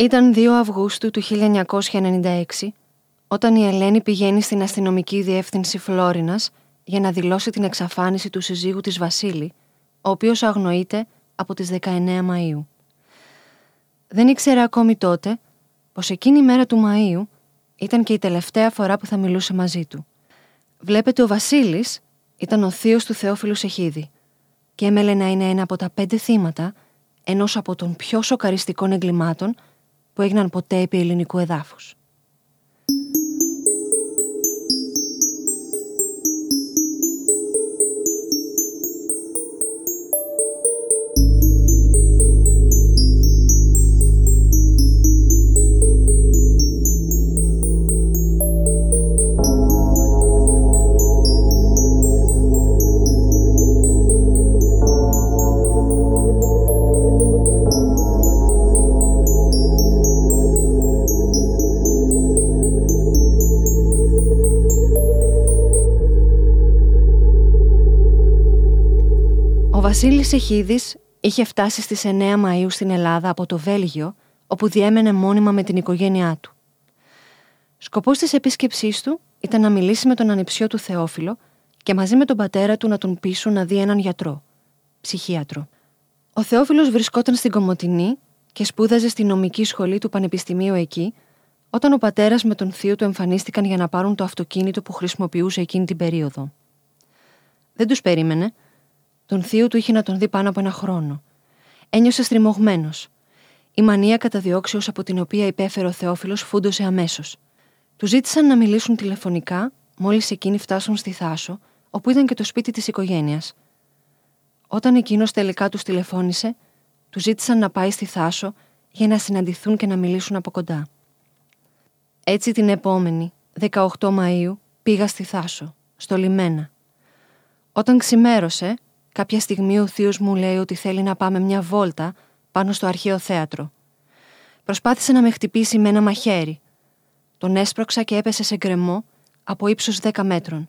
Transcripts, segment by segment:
Ήταν 2 Αυγούστου του 1996 όταν η Ελένη πηγαίνει στην αστυνομική διεύθυνση Φλόρινας για να δηλώσει την εξαφάνιση του συζύγου της Βασίλη, ο οποίος αγνοείται από τις 19 Μαΐου. Δεν ήξερε ακόμη τότε πως εκείνη η μέρα του Μαΐου ήταν και η τελευταία φορά που θα μιλούσε μαζί του. Βλέπετε ο Βασίλης ήταν ο θείος του Θεόφιλου Σεχίδη και έμελε να είναι ένα από τα πέντε θύματα ενός από των πιο σοκαριστικών εγκλημάτων που έγιναν ποτέ επί ελληνικού εδάφους. Βασίλης Εχίδη είχε φτάσει στις 9 Μαου στην Ελλάδα από το Βέλγιο, όπου διέμενε μόνιμα με την οικογένειά του. Σκοπός της επίσκεψής του ήταν να μιλήσει με τον ανιψιό του Θεόφιλο και μαζί με τον πατέρα του να τον πείσουν να δει έναν γιατρό, ψυχίατρο. Ο Θεόφιλος βρισκόταν στην Κομωτινή και σπούδαζε στη νομική σχολή του Πανεπιστημίου εκεί, όταν ο πατέρας με τον θείο του εμφανίστηκαν για να πάρουν το αυτοκίνητο που χρησιμοποιούσε εκείνη την περίοδο. Δεν τους περίμενε, τον θείο του είχε να τον δει πάνω από ένα χρόνο. Ένιωσε στριμωγμένος. Η μανία καταδιώξεως από την οποία υπέφερε ο Θεόφιλος φούντωσε αμέσως. Του ζήτησαν να μιλήσουν τηλεφωνικά μόλις εκείνοι φτάσουν στη Θάσο, όπου ήταν και το σπίτι της οικογένειας. Όταν εκείνος τελικά τους τηλεφώνησε, του ζήτησαν να πάει στη Θάσο για να συναντηθούν και να μιλήσουν από κοντά. Έτσι την επόμενη, 18 Μαΐου, πήγα στη Θάσο, στο λιμένα. Όταν ξημέρωσε, Κάποια στιγμή ο θείος μου λέει ότι θέλει να πάμε μια βόλτα πάνω στο αρχαίο θέατρο. Προσπάθησε να με χτυπήσει με ένα μαχαίρι. Τον έσπρωξα και έπεσε σε γκρεμό από ύψος 10 μέτρων.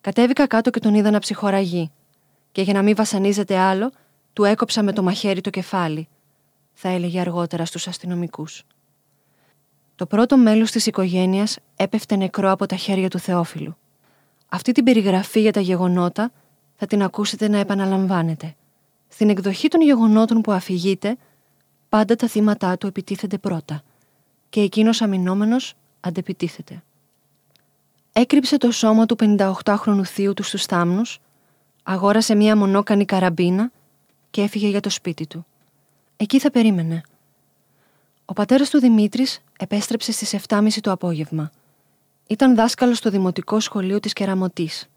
Κατέβηκα κάτω και τον είδα να ψυχοραγεί. Και για να μην βασανίζεται άλλο, του έκοψα με το μαχαίρι το κεφάλι, θα έλεγε αργότερα στους αστυνομικούς. Το πρώτο μέλος της οικογένειας έπεφτε νεκρό από τα χέρια του Θεόφιλου. Αυτή την περιγραφή για τα γεγονότα θα την ακούσετε να επαναλαμβάνεται. Στην εκδοχή των γεγονότων που αφηγείται, πάντα τα θύματα του επιτίθενται πρώτα και εκείνος αμυνόμενος αντεπιτίθεται. Έκρυψε το σώμα του 58χρονου θείου του στους θάμνους, αγόρασε μία μονόκανη καραμπίνα και έφυγε για το σπίτι του. Εκεί θα περίμενε. Ο πατέρας του Δημήτρης επέστρεψε στις 7.30 το απόγευμα. Ήταν δάσκαλος στο δημοτικό σχολείο της Κεραμωτής.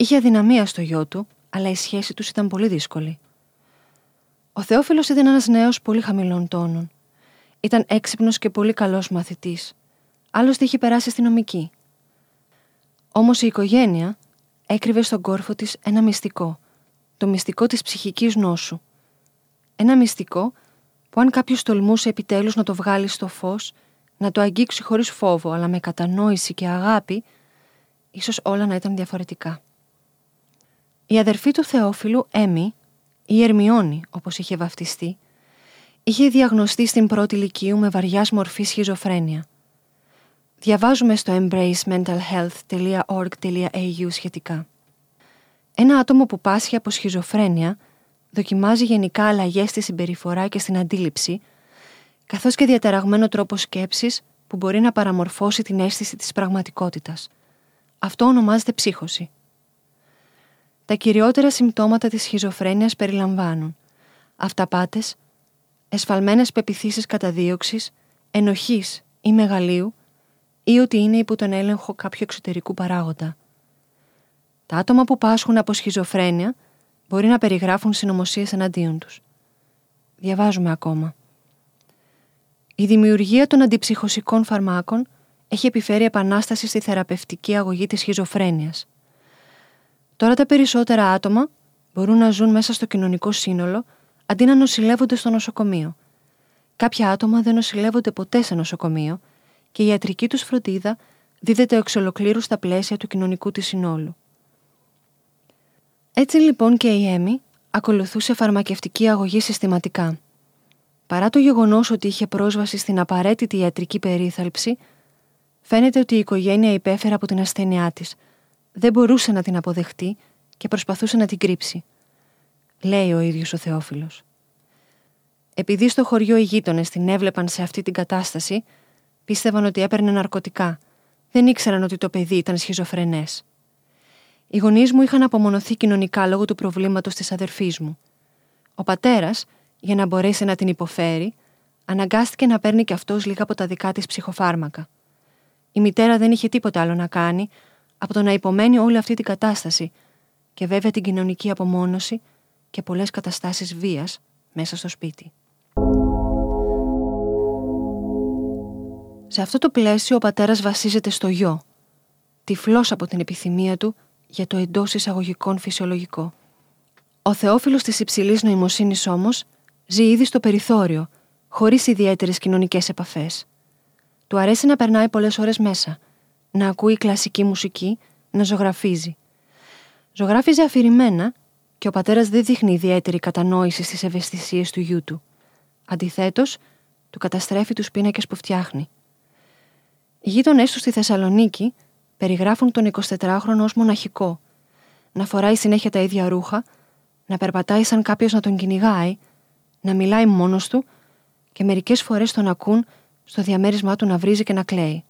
Είχε αδυναμία στο γιο του, αλλά η σχέση τους ήταν πολύ δύσκολη. Ο Θεόφιλος ήταν ένας νέος πολύ χαμηλών τόνων. Ήταν έξυπνος και πολύ καλός μαθητής. Άλλωστε είχε περάσει στη νομική. Όμως η οικογένεια έκρυβε στον κόρφο της ένα μυστικό. Το μυστικό της ψυχικής νόσου. Ένα μυστικό που αν κάποιος τολμούσε επιτέλους να το βγάλει στο φως, να το αγγίξει χωρίς φόβο, αλλά με κατανόηση και αγάπη, ίσως όλα να ήταν διαφορετικά. Η αδερφή του Θεόφιλου, Έμι, η Ερμιόνη όπως είχε βαφτιστεί, είχε διαγνωστεί στην πρώτη ηλικίου με βαριάς μορφή σχιζοφρένεια. Διαβάζουμε στο embracementalhealth.org.au σχετικά. Ένα άτομο που πάσχει από σχιζοφρένεια δοκιμάζει γενικά αλλαγές στη συμπεριφορά και στην αντίληψη, καθώς και διαταραγμένο τρόπο σκέψης που μπορεί να παραμορφώσει την αίσθηση της πραγματικότητας. Αυτό ονομάζεται ψύχωση. Τα κυριότερα συμπτώματα της σχιζοφρένειας περιλαμβάνουν αυταπάτες, εσφαλμένες πεπιθήσεις καταδίωξης, ενοχής ή μεγαλείου ή ότι είναι υπό τον έλεγχο κάποιου εξωτερικού παράγοντα. Τα άτομα που πάσχουν από σχιζοφρένεια μπορεί να περιγράφουν συνωμοσίες εναντίον τους. Διαβάζουμε ακόμα. Η δημιουργία των αντιψυχωσικών φαρμάκων έχει επιφέρει επανάσταση στη θεραπευτική αγωγή της σχιζοφρένειας. Τώρα τα περισσότερα άτομα μπορούν να ζουν μέσα στο κοινωνικό σύνολο αντί να νοσηλεύονται στο νοσοκομείο. Κάποια άτομα δεν νοσηλεύονται ποτέ σε νοσοκομείο και η ιατρική τους φροντίδα δίδεται εξ ολοκλήρου στα πλαίσια του κοινωνικού της συνόλου. Έτσι λοιπόν και η Έμι ακολουθούσε φαρμακευτική αγωγή συστηματικά. Παρά το γεγονός ότι είχε πρόσβαση στην απαραίτητη ιατρική περίθαλψη, φαίνεται ότι η οικογένεια υπέφερε από την ασθένειά της. Δεν μπορούσε να την αποδεχτεί και προσπαθούσε να την κρύψει. Λέει ο ίδιος ο Θεόφιλος. Επειδή στο χωριό οι γείτονες την έβλεπαν σε αυτή την κατάσταση, πίστευαν ότι έπαιρνε ναρκωτικά. Δεν ήξεραν ότι το παιδί ήταν σχιζοφρενές. Οι γονείς μου είχαν απομονωθεί κοινωνικά λόγω του προβλήματος της αδερφής μου. Ο πατέρας, για να μπορέσει να την υποφέρει, αναγκάστηκε να παίρνει και αυτός λίγα από τα δικά της ψυχοφάρμακα. Η μητέρα δεν είχε τίποτα άλλο να κάνει από το να υπομένει όλη αυτή την κατάσταση και βέβαια την κοινωνική απομόνωση και πολλές καταστάσεις βίας μέσα στο σπίτι. Σε αυτό το πλαίσιο ο πατέρας βασίζεται στο γιο, τυφλός από την επιθυμία του για το εντός εισαγωγικών φυσιολογικό. Ο Θεόφιλος της υψηλής νοημοσύνης όμως ζει ήδη στο περιθώριο, χωρίς ιδιαίτερες κοινωνικές επαφές. Του αρέσει να περνάει πολλές ώρες μέσα, να ακούει κλασική μουσική, να ζωγραφίζει. Ζωγράφιζε αφηρημένα και ο πατέρας δεν δείχνει ιδιαίτερη κατανόηση στις ευαισθησίες του γιού του. Αντιθέτως, του καταστρέφει τους πίνακες που φτιάχνει. Οι γείτονές του στη Θεσσαλονίκη περιγράφουν τον 24χρονο ως μοναχικό, να φοράει συνέχεια τα ίδια ρούχα, να περπατάει σαν κάποιος να τον κυνηγάει, να μιλάει μόνος του και μερικές φορές τον ακούν στο διαμέρισμά του να βρίζει και να κλαίει.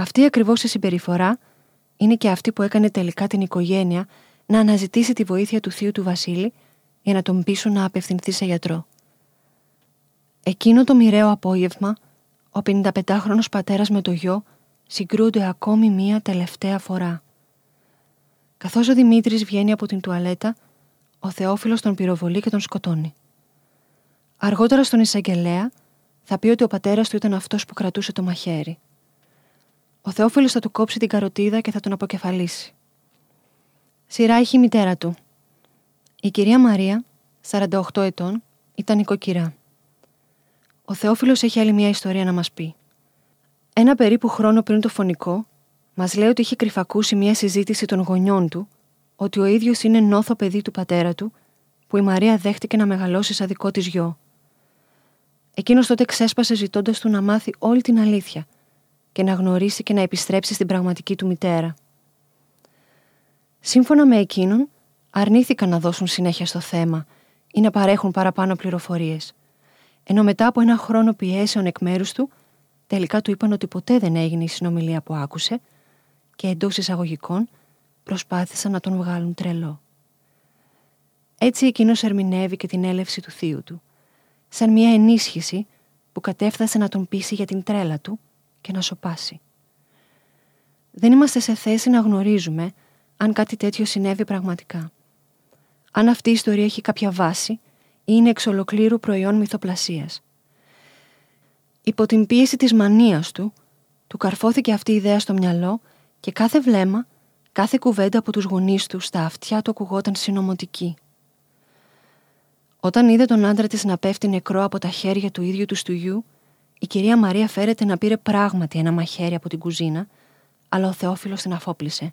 Αυτή ακριβώς η συμπεριφορά είναι και αυτή που έκανε τελικά την οικογένεια να αναζητήσει τη βοήθεια του θείου του Βασίλη για να τον πείσουν να απευθυνθεί σε γιατρό. Εκείνο το μοιραίο απόγευμα, ο 55χρονος πατέρας με το γιο συγκρούνται ακόμη μία τελευταία φορά. Καθώς ο Δημήτρης βγαίνει από την τουαλέτα, ο Θεόφιλος τον πυροβολεί και τον σκοτώνει. Αργότερα στον εισαγγελέα θα πει ότι ο πατέρας του ήταν αυτός που κρατούσε το μαχαίρι. Ο Θεόφιλος θα του κόψει την καροτίδα και θα τον αποκεφαλίσει. Σειρά έχει η μητέρα του. Η κυρία Μαρία, 48 ετών, ήταν νοικοκυρά. Ο Θεόφιλος έχει άλλη μια ιστορία να μας πει. Ένα περίπου χρόνο πριν το φωνικό, μας λέει ότι είχε κρυφακούσει μια συζήτηση των γονιών του ότι ο ίδιος είναι νόθο παιδί του πατέρα του που η Μαρία δέχτηκε να μεγαλώσει σαν δικό της γιο. Εκείνος τότε ξέσπασε ζητώντας του να μάθει όλη την αλήθεια και να γνωρίσει και να επιστρέψει στην πραγματική του μητέρα. Σύμφωνα με εκείνον, αρνήθηκαν να δώσουν συνέχεια στο θέμα ή να παρέχουν παραπάνω πληροφορίες. Ενώ μετά από ένα χρόνο πιέσεων εκ μέρους του, τελικά του είπαν ότι ποτέ δεν έγινε η συνομιλία που άκουσε και εντός εισαγωγικών προσπάθησαν να τον βγάλουν τρελό. Έτσι εκείνος ερμηνεύει και την έλευση του θείου του, σαν μια ενίσχυση που κατέφτασε να τον πείσει για την τρέλα του και να σοπάσει. Δεν είμαστε σε θέση να γνωρίζουμε αν κάτι τέτοιο συνέβη πραγματικά. Αν αυτή η ιστορία έχει κάποια βάση ή είναι εξ ολοκλήρου προϊόν μυθοπλασίας. Υπό την πίεση της μανίας του, του καρφώθηκε αυτή η ιδέα στο μυαλό και κάθε βλέμμα, κάθε κουβέντα από τους γονείς του στα αυτιά του ακουγόταν συνωμοτική. Όταν είδε τον άντρα της να πέφτει νεκρό από τα χέρια του ίδιου του στουγιού, η κυρία Μαρία φέρεται να πήρε πράγματι ένα μαχαίρι από την κουζίνα, αλλά ο Θεόφιλος την αφόπλησε.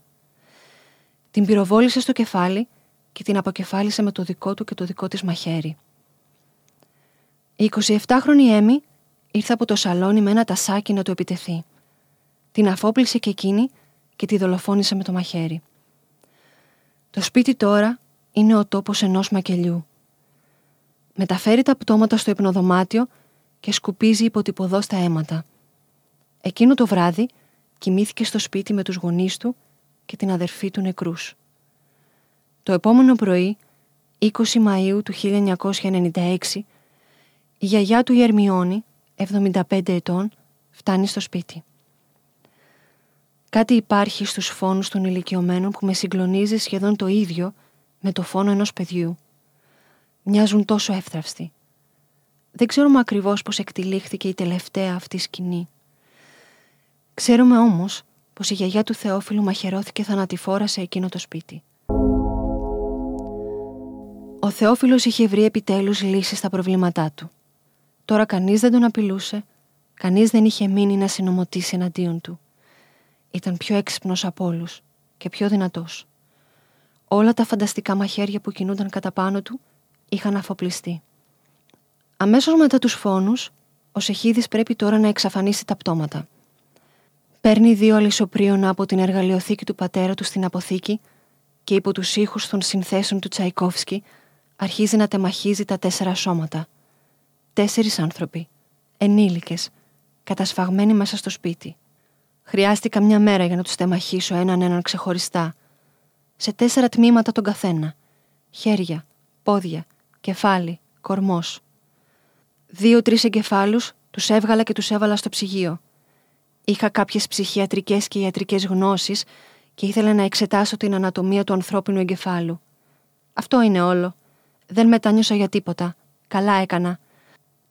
Την πυροβόλησε στο κεφάλι και την αποκεφάλισε με το δικό του και το δικό της μαχαίρι. Η 27χρονη Έμι ήρθε από το σαλόνι με ένα τασάκι να του επιτεθεί. Την αφόπλησε και εκείνη και τη δολοφόνησε με το μαχαίρι. Το σπίτι τώρα είναι ο τόπος ενός μακελιού. Μεταφέρει τα πτώματα στο υπνοδωμάτιο και σκουπίζει υποτυπωδώς στα αίματα. Εκείνο το βράδυ κοιμήθηκε στο σπίτι με τους γονείς του και την αδερφή του νεκρούς. Το επόμενο πρωί, 20 Μαΐου του 1996, η γιαγιά του Γερμιώνη, 75 ετών, φτάνει στο σπίτι. Κάτι υπάρχει στους φόνους των ηλικιωμένων που με συγκλονίζει σχεδόν το ίδιο με το φόνο ενός παιδιού. Μοιάζουν τόσο εύθραυστοι. Δεν ξέρουμε ακριβώς πώς εκτυλίχθηκε η τελευταία αυτή σκηνή. Ξέρουμε όμως πως η γιαγιά του Θεόφιλου μαχαιρώθηκε θανατηφόρα σε εκείνο το σπίτι. Ο Θεόφιλος είχε βρει επιτέλους λύσεις στα προβλήματά του. Τώρα κανείς δεν τον απειλούσε, κανείς δεν είχε μείνει να συνομωτήσει εναντίον του. Ήταν πιο έξυπνος από όλους και πιο δυνατός. Όλα τα φανταστικά μαχαίρια που κινούνταν κατά πάνω του είχαν αφοπλιστεί. Αμέσως μετά τους φόνους, ο Σεχίδης πρέπει τώρα να εξαφανίσει τα πτώματα. Παίρνει δύο αλυσοπρίωνα από την εργαλειοθήκη του πατέρα του στην αποθήκη και υπό τους ήχους των συνθέσεων του Τσαϊκόφσκι αρχίζει να τεμαχίζει τα τέσσερα σώματα. Τέσσερις άνθρωποι, ενήλικες, κατασφαγμένοι μέσα στο σπίτι. Χρειάστηκα μια μέρα για να τους τεμαχίσω έναν έναν ξεχωριστά, σε τέσσερα τμήματα τον καθένα. Χέρια, πόδια, κεφάλι, κορμός. Δύο-τρεις εγκεφάλους τους έβγαλα και τους έβαλα στο ψυγείο. Είχα κάποιες ψυχιατρικές και ιατρικές γνώσεις και ήθελα να εξετάσω την ανατομία του ανθρώπινου εγκεφάλου. Αυτό είναι όλο. Δεν μετάνιωσα για τίποτα. Καλά έκανα.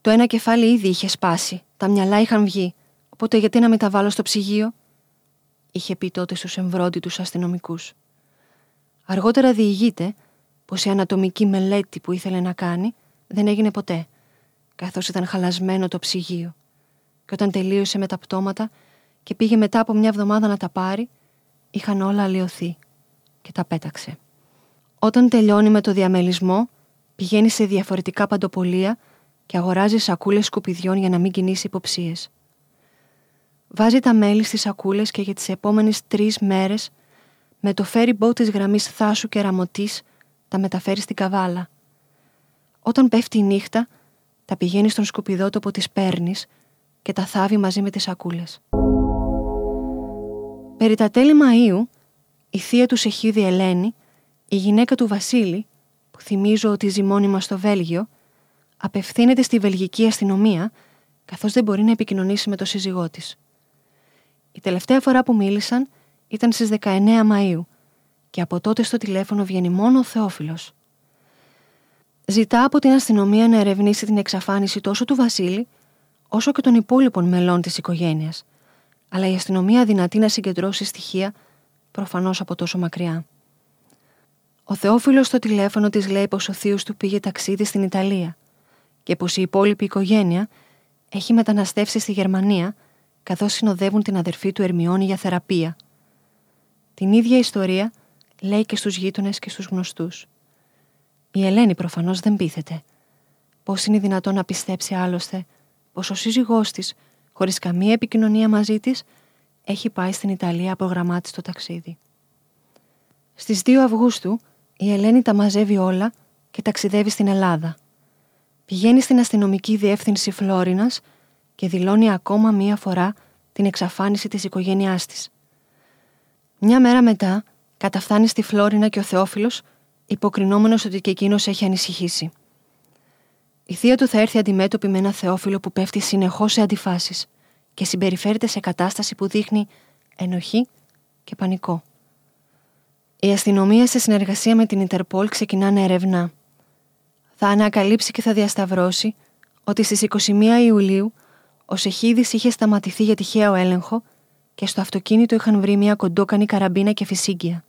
Το ένα κεφάλι ήδη είχε σπάσει. Τα μυαλά είχαν βγει. Οπότε γιατί να μην τα βάλω στο ψυγείο, είχε πει τότε στους εμβρόντιτους αστυνομικούς. Αργότερα διηγείται πως η ανατομική μελέτη που ήθελε να κάνει δεν έγινε ποτέ, καθώς ήταν χαλασμένο το ψυγείο. Και όταν τελείωσε με τα πτώματα και πήγε μετά από μια εβδομάδα να τα πάρει, είχαν όλα αλλοιωθεί και τα πέταξε. Όταν τελειώνει με το διαμελισμό, πηγαίνει σε διαφορετικά παντοπολία και αγοράζει σακούλες σκουπιδιών για να μην κινήσει υποψίες. Βάζει τα μέλη στις σακούλες και για τις επόμενες τρεις μέρες, με το ferry boat της γραμμής Θάσου και Ραμωτής, τα μεταφέρει στην καβάλα. Όταν πέφτει η νύχτα, τα πηγαίνεις στον σκουπιδότοπο τη παίρνεις και τα θάβει μαζί με τις σακούλες. Περί τα τέλη Μαΐου, η θεία του Σεχίδη Ελένη, η γυναίκα του Βασίλη, που θυμίζω ότι ζει μόνιμα στο Βέλγιο, απευθύνεται στη βελγική αστυνομία, καθώς δεν μπορεί να επικοινωνήσει με το σύζυγό της. Η τελευταία φορά που μίλησαν ήταν στις 19 Μαΐου και από τότε στο τηλέφωνο βγαίνει μόνο ο Θεόφιλος. Ζητά από την αστυνομία να ερευνήσει την εξαφάνιση τόσο του Βασίλη, όσο και των υπόλοιπων μελών της οικογένειας, αλλά η αστυνομία δυνατεί να συγκεντρώσει στοιχεία προφανώς από τόσο μακριά. Ο Θεόφιλος στο τηλέφωνο της λέει πως ο θείος του πήγε ταξίδι στην Ιταλία και πως η υπόλοιπη οικογένεια έχει μεταναστεύσει στη Γερμανία καθώς συνοδεύουν την αδερφή του Ερμιόνη για θεραπεία. Την ίδια ιστορία λέει και στους γείτονες και στους γνωστούς. Η Ελένη προφανώς δεν πείθεται. Πώς είναι δυνατόν να πιστέψει άλλωστε πως ο σύζυγός της, χωρίς καμία επικοινωνία μαζί της, έχει πάει στην Ιταλία προγραμμάτη το ταξίδι. Στις 2 Αυγούστου η Ελένη τα μαζεύει όλα και ταξιδεύει στην Ελλάδα. Πηγαίνει στην αστυνομική διεύθυνση Φλόρινας και δηλώνει ακόμα μία φορά την εξαφάνιση της οικογένειάς της. Μια μέρα μετά καταφθάνει στη Φλόρινα και ο Θεόφιλος υποκρινόμενος ότι και εκείνος έχει ανησυχήσει. Η θεία του θα έρθει αντιμέτωπη με ένα Θεόφιλο που πέφτει συνεχώς σε αντιφάσεις και συμπεριφέρεται σε κατάσταση που δείχνει ενοχή και πανικό. Η αστυνομία σε συνεργασία με την Ιντερπόλ ξεκινά να ερευνά. Θα ανακαλύψει και θα διασταυρώσει ότι στις 21 Ιουλίου ο Σεχίδης είχε σταματηθεί για τυχαίο έλεγχο και στο αυτοκίνητο είχαν βρει μια κοντόκανη καραμπίνα και φυσίγκια.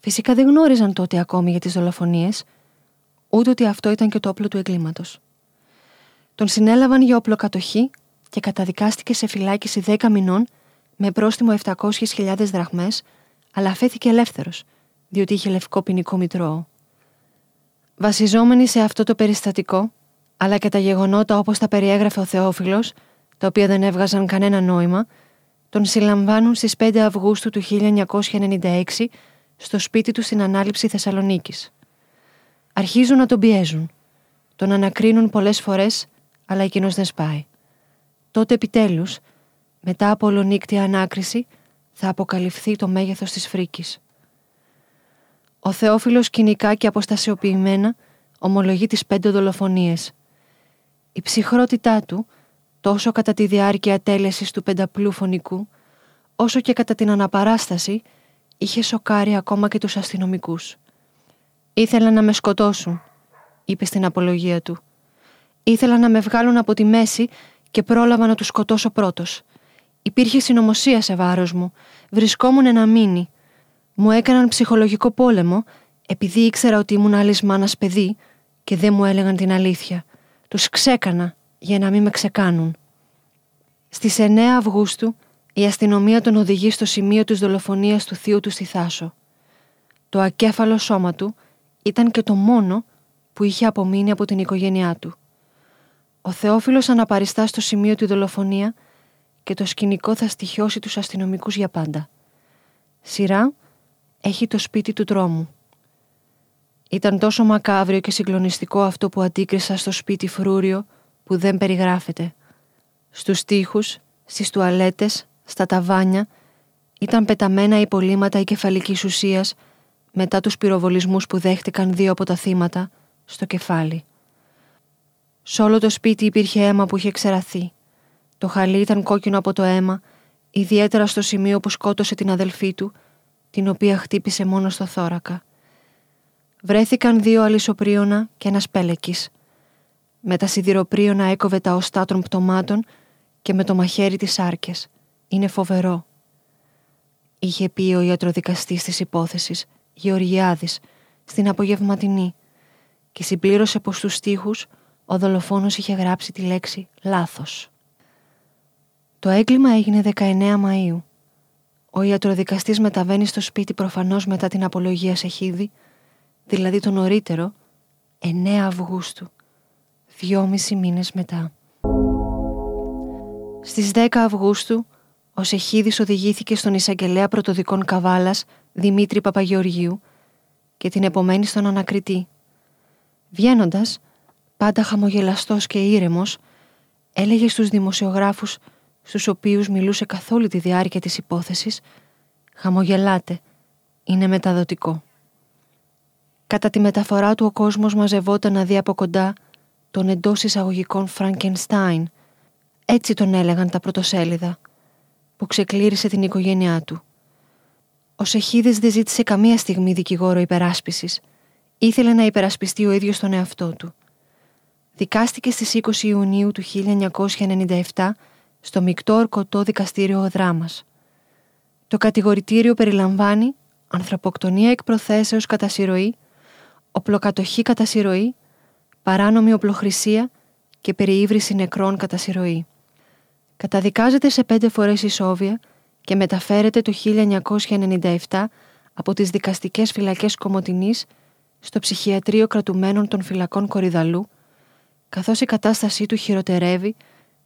Φυσικά δεν γνώριζαν τότε ακόμη για τις δολοφονίες, ούτε ότι αυτό ήταν και το όπλο του εγκλήματος. Τον συνέλαβαν για οπλοκατοχή και καταδικάστηκε σε φυλάκιση 10 μηνών με πρόστιμο 700.000 δραχμές, αλλά αφέθηκε ελεύθερος, διότι είχε λευκό ποινικό μητρώο. Βασιζόμενοι σε αυτό το περιστατικό, αλλά και τα γεγονότα όπως τα περιέγραφε ο Θεόφιλος, τα οποία δεν έβγαζαν κανένα νόημα, τον συλλαμβάνουν στις 5 Αυγούστου του 1996 στο σπίτι τους στην ανάληψη Θεσσαλονίκης. Αρχίζουν να τον πιέζουν. Τον ανακρίνουν πολλές φορές, αλλά εκείνος δεν σπάει. Τότε επιτέλους, μετά από ολονύκτια ανάκριση, θα αποκαλυφθεί το μέγεθος της φρίκης. Ο Θεόφιλος κοινικά και αποστασιοποιημένα ομολογεί τις πέντε δολοφονίες. Η ψυχρότητά του, τόσο κατά τη διάρκεια τέλεσης του πενταπλού φωνικού, όσο και κατά την αναπαράσταση, είχε σοκάρει ακόμα και τους αστυνομικούς. «Ήθελαν να με σκοτώσουν», είπε στην απολογία του. «Ήθελαν να με βγάλουν από τη μέση και πρόλαβα να τους σκοτώσω πρώτος. Υπήρχε συνωμοσία σε βάρος μου. Βρισκόμουν ένα μήνυ. Μου έκαναν ψυχολογικό πόλεμο επειδή ήξερα ότι ήμουν άλλης μάνας παιδί και δεν μου έλεγαν την αλήθεια. Τους ξέκανα για να μην με ξεκάνουν. Στις 9 Αυγούστου η αστυνομία τον οδηγεί στο σημείο της δολοφονίας του θείου του στη Θάσο. Το ακέφαλο σώμα του ήταν και το μόνο που είχε απομείνει από την οικογένειά του. Ο Θεόφιλος αναπαριστά στο σημείο τη δολοφονία και το σκηνικό θα στοιχιώσει τους αστυνομικούς για πάντα. Σειρά έχει το σπίτι του τρόμου. Ήταν τόσο μακάβριο και συγκλονιστικό αυτό που αντίκρισα στο σπίτι φρούριο που δεν περιγράφεται. Στους τοίχους, στις τουαλέτες, στα ταβάνια ήταν πεταμένα υπολείμματα κεφαλικής ουσίας μετά τους πυροβολισμούς που δέχτηκαν δύο από τα θύματα στο κεφάλι. Σ' όλο το σπίτι υπήρχε αίμα που είχε ξεραθεί. Το χαλί ήταν κόκκινο από το αίμα, ιδιαίτερα στο σημείο που σκότωσε την αδελφή του, την οποία χτύπησε μόνο στο θώρακα. Βρέθηκαν δύο αλυσοπρίωνα και ένας πέλεκης. Με τα σιδηροπρίωνα έκοβε τα οστά των πτωμάτων και με το μαχαίρι τις άρκες. Είναι φοβερό. Είχε πει ο ιατροδικαστής της υπόθεσης, Γεωργιάδης, στην απογευματινή και συμπλήρωσε πως στους στίχους ο δολοφόνος είχε γράψει τη λέξη «λάθος». Το έγκλημα έγινε 19 Μαΐου. Ο ιατροδικαστής μεταβαίνει στο σπίτι προφανώς μετά την απολογία σε χίδι, δηλαδή το νωρίτερο, 9 Αυγούστου, δυόμισι μήνες μετά. Στις 10 Αυγούστου, ο Σεχίδης οδηγήθηκε στον εισαγγελέα πρωτοδικών Καβάλας Δημήτρη Παπαγεωργίου και την επομένη στον ανακριτή. Βγαίνοντας, πάντα χαμογελαστός και ήρεμος, έλεγε στους δημοσιογράφους στους οποίους μιλούσε καθ' όλη τη διάρκεια της υπόθεσης «Χαμογελάτε, είναι μεταδοτικό». Κατά τη μεταφορά του ο κόσμος μαζευόταν να δει από κοντά τον εντός εισαγωγικών Φραγκενστάιν, έτσι τον έλεγαν τα πρωτοσέλιδα, που ξεκλήρισε την οικογένειά του. Ο Σεχίδης δεν ζήτησε καμία στιγμή δικηγόρο υπεράσπισης. Ήθελε να υπερασπιστεί ο ίδιος τον εαυτό του. Δικάστηκε στις 20 Ιουνίου του 1997 στο μεικτό ορκωτό δικαστήριο Δράμας. Το κατηγορητήριο περιλαμβάνει ανθρωποκτονία εκ προθέσεως κατά συρροή, οπλοκατοχή κατά συρροή, παράνομη οπλοχρησία και περιήβρηση νεκρών κατά συρροή. Καταδικάζεται σε πέντε φορές ισόβια και μεταφέρεται το 1997 από τις δικαστικές φυλακές Κομωτινής στο ψυχιατρίο κρατουμένων των φυλακών Κορυδαλού, καθώς η κατάστασή του χειροτερεύει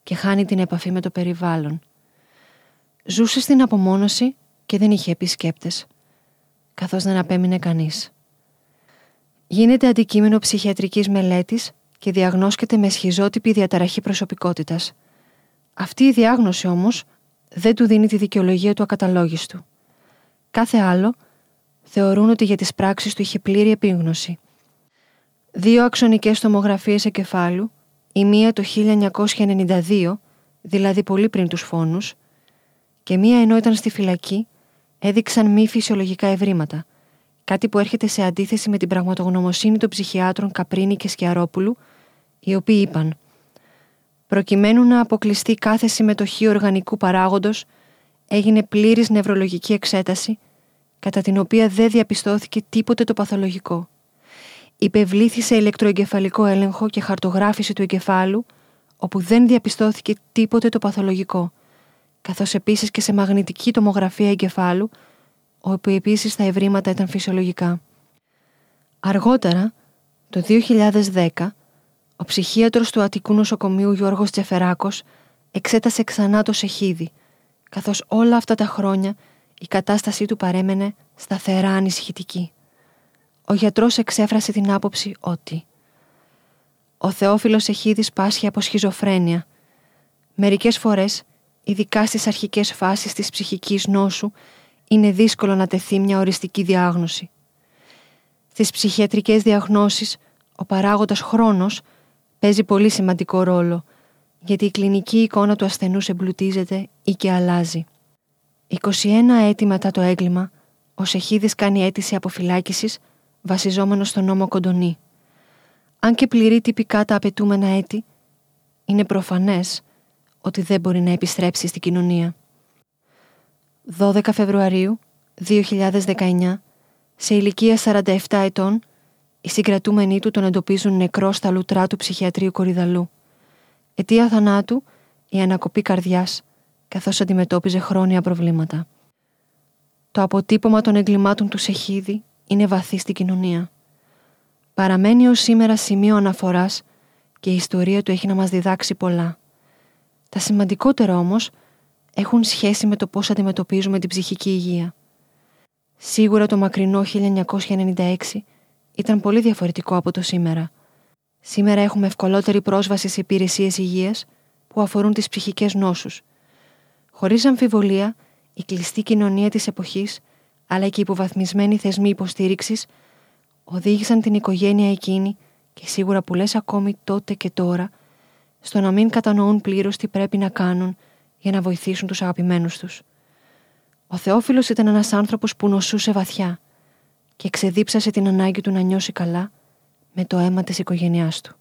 και χάνει την επαφή με το περιβάλλον. Ζούσε στην απομόνωση και δεν είχε επισκέπτες, καθώς δεν απέμεινε κανείς. Γίνεται αντικείμενο ψυχιατρικής μελέτης και διαγνώσκεται με σχιζότυπη διαταραχή προσωπικότητας. Αυτή η διάγνωση όμως δεν του δίνει τη δικαιολογία του ακαταλόγιστου. Κάθε άλλο θεωρούν ότι για τις πράξεις του είχε πλήρη επίγνωση. Δύο αξονικές τομογραφίες εγκεφάλου η μία το 1992, δηλαδή πολύ πριν τους φόνους, και μία ενώ ήταν στη φυλακή, έδειξαν μη φυσιολογικά ευρήματα, κάτι που έρχεται σε αντίθεση με την πραγματογνωμοσύνη των ψυχιάτρων Καπρίνη και Σκιαρόπουλου, οι οποίοι είπαν «Προκειμένου να αποκλειστεί κάθε συμμετοχή οργανικού παράγοντος, έγινε πλήρης νευρολογική εξέταση, κατά την οποία δεν διαπιστώθηκε τίποτε το παθολογικό υπευλήθη ηλεκτροεγκεφαλικό έλεγχο και χαρτογράφηση του εγκεφάλου, όπου δεν διαπιστώθηκε τίποτε το παθολογικό, καθώς επίσης και σε μαγνητική τομογραφία εγκεφάλου, όπου επίσης τα ευρήματα ήταν φυσιολογικά. Αργότερα, το 2010, ο ψυχίατρος του Αττικού Νοσοκομείου Γιώργος Τσεφεράκος εξέτασε ξανά το σεχίδι, καθώς όλα αυτά τα χρόνια η κατάστασή του παρέμενε σταθερά ανησυχητική ο γιατρός εξέφρασε την άποψη ότι «Ο Θεόφιλος Εχίδης πάσχει από σχιζοφρένεια. Μερικές φορές, ειδικά στις αρχικές φάσεις της ψυχικής νόσου, είναι δύσκολο να τεθεί μια οριστική διάγνωση. Στις ψυχιατρικές διαγνώσεις, ο παράγοντας χρόνος παίζει πολύ σημαντικό ρόλο, γιατί η κλινική εικόνα του ασθενούς εμπλουτίζεται ή και αλλάζει. 21 έτη μετά το έγκλημα, ο Σεχίδης κάνει αίτηση αποφυλάκησης βασιζόμενος στον νόμο Κοντονή. Αν και πληρεί τυπικά τα απαιτούμενα έτη, είναι προφανές ότι δεν μπορεί να επιστρέψει στην κοινωνία. 12 Φεβρουαρίου 2019, σε ηλικία 47 ετών, οι συγκρατούμενοι του τον εντοπίζουν νεκρό στα λουτρά του ψυχιατρίου Κορυδαλού. Αιτία θανάτου, η ανακοπή καρδιάς, καθώς αντιμετώπιζε χρόνια προβλήματα. Το αποτύπωμα των εγκλημάτων του Σεχίδη είναι βαθύ στην κοινωνία. παραμένει ως σήμερα σημείο αναφοράς και η ιστορία του έχει να μας διδάξει πολλά. Τα σημαντικότερα όμως έχουν σχέση με το πώς αντιμετωπίζουμε την ψυχική υγεία. Σίγουρα το μακρινό 1996 ήταν πολύ διαφορετικό από το σήμερα. Σήμερα έχουμε ευκολότερη πρόσβαση σε υπηρεσίες υγείας που αφορούν τις ψυχικές νόσους. Χωρίς αμφιβολία, η κλειστή κοινωνία της εποχής αλλά και οι υποβαθμισμένοι θεσμοί υποστήριξης οδήγησαν την οικογένεια εκείνη και σίγουρα που λες ακόμη τότε και τώρα στο να μην κατανοούν πλήρως τι πρέπει να κάνουν για να βοηθήσουν τους αγαπημένους τους. Ο Θεόφιλος ήταν ένας άνθρωπος που νοσούσε βαθιά και ξεδίψασε την ανάγκη του να νιώσει καλά με το αίμα της οικογένειάς του.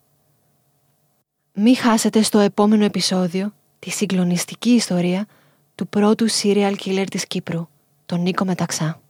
Μη χάσετε στο επόμενο επεισόδιο τη συγκλονιστική ιστορία του πρώτου serial killer της Κύπρου, τον Νίκο Μεταξά.